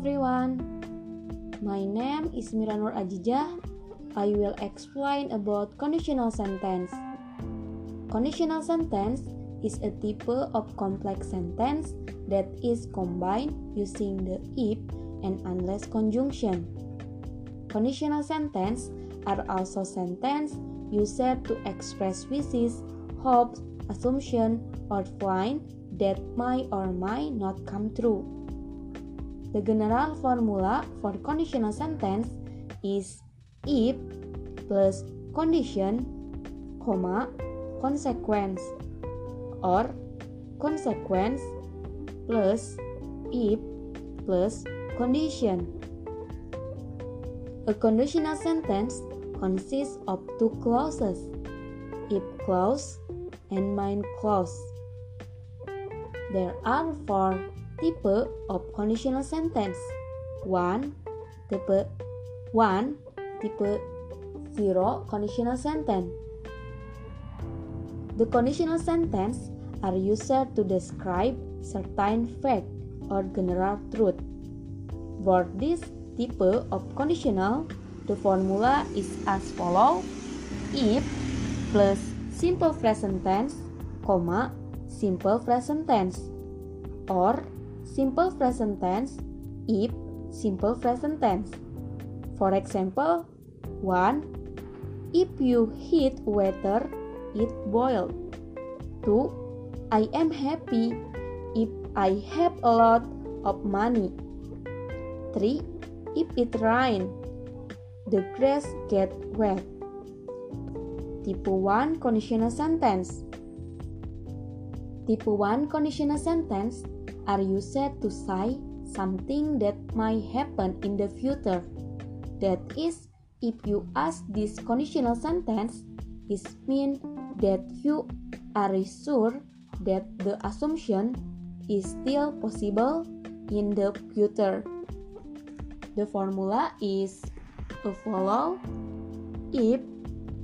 everyone. My name is Miranur Ajijah. I will explain about conditional sentence. Conditional sentence is a type of complex sentence that is combined using the if and unless conjunction. Conditional sentence are also sentences used to express wishes, hopes, assumption, or find that might or might not come true. The general formula for conditional sentence is if plus condition, comma, consequence or consequence plus if plus condition. A conditional sentence consists of two clauses, if clause and main clause. There are four types of conditional sentence. One, type one, type zero conditional sentence. The conditional sentence are used to describe certain fact or general truth. For this type of conditional, the formula is as follow: if plus simple present tense, comma, simple present tense or simple present tense if simple present tense. For example, 1. If you heat water, it boiled. 2. I am happy if I have a lot of money. 3. If it rain, the grass get wet. Type 1 conditional sentence. Type 1 conditional sentence are used to say something that might happen in the future. That is, if you ask this conditional sentence, it means that you are sure that the assumption is still possible in the future. The formula is a follow if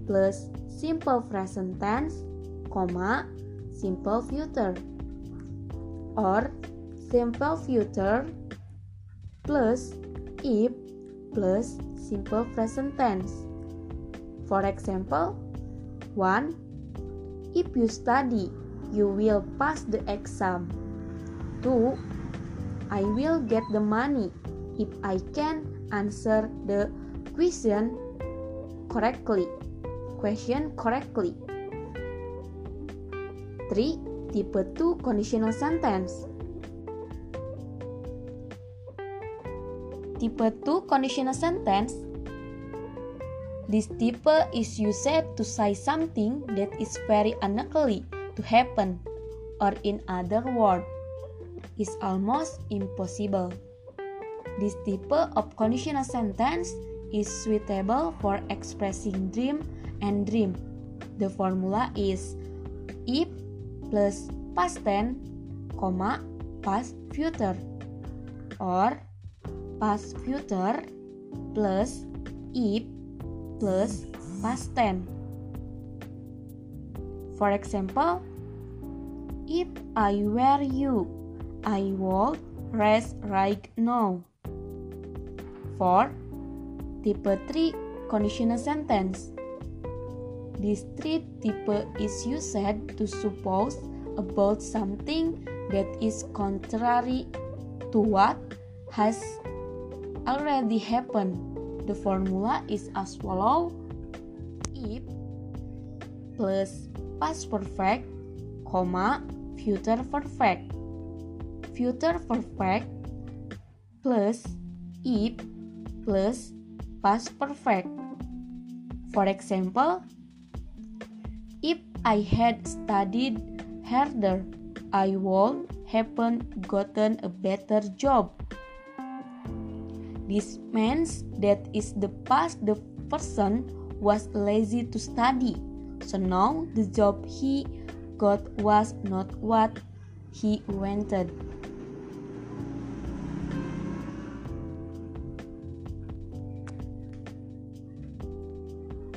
plus simple present tense, comma, simple future or simple future plus if plus simple present tense. For example, 1. If you study, you will pass the exam. 2. I will get the money if I can answer the question correctly. Question correctly. 3. Type 2 conditional sentence. Type 2 conditional sentence This type is used to say something that is very unlikely to happen or in other words is almost impossible. This type of conditional sentence is suitable for expressing dream and dream. The formula is if plus past tense, comma, past future or past future plus if plus past tense. For example, if I were you, I would rest right now. For type 3 conditional sentence. This three type is used to suppose about something that is contrary to what has already happened. The formula is as follow: if plus past perfect, comma future perfect. Future perfect plus if plus past perfect. For example, if I had studied harder, I would have gotten a better job. This means that is the past the person was lazy to study. So now the job he got was not what he wanted.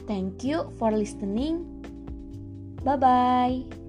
Thank you for listening. Bye bye.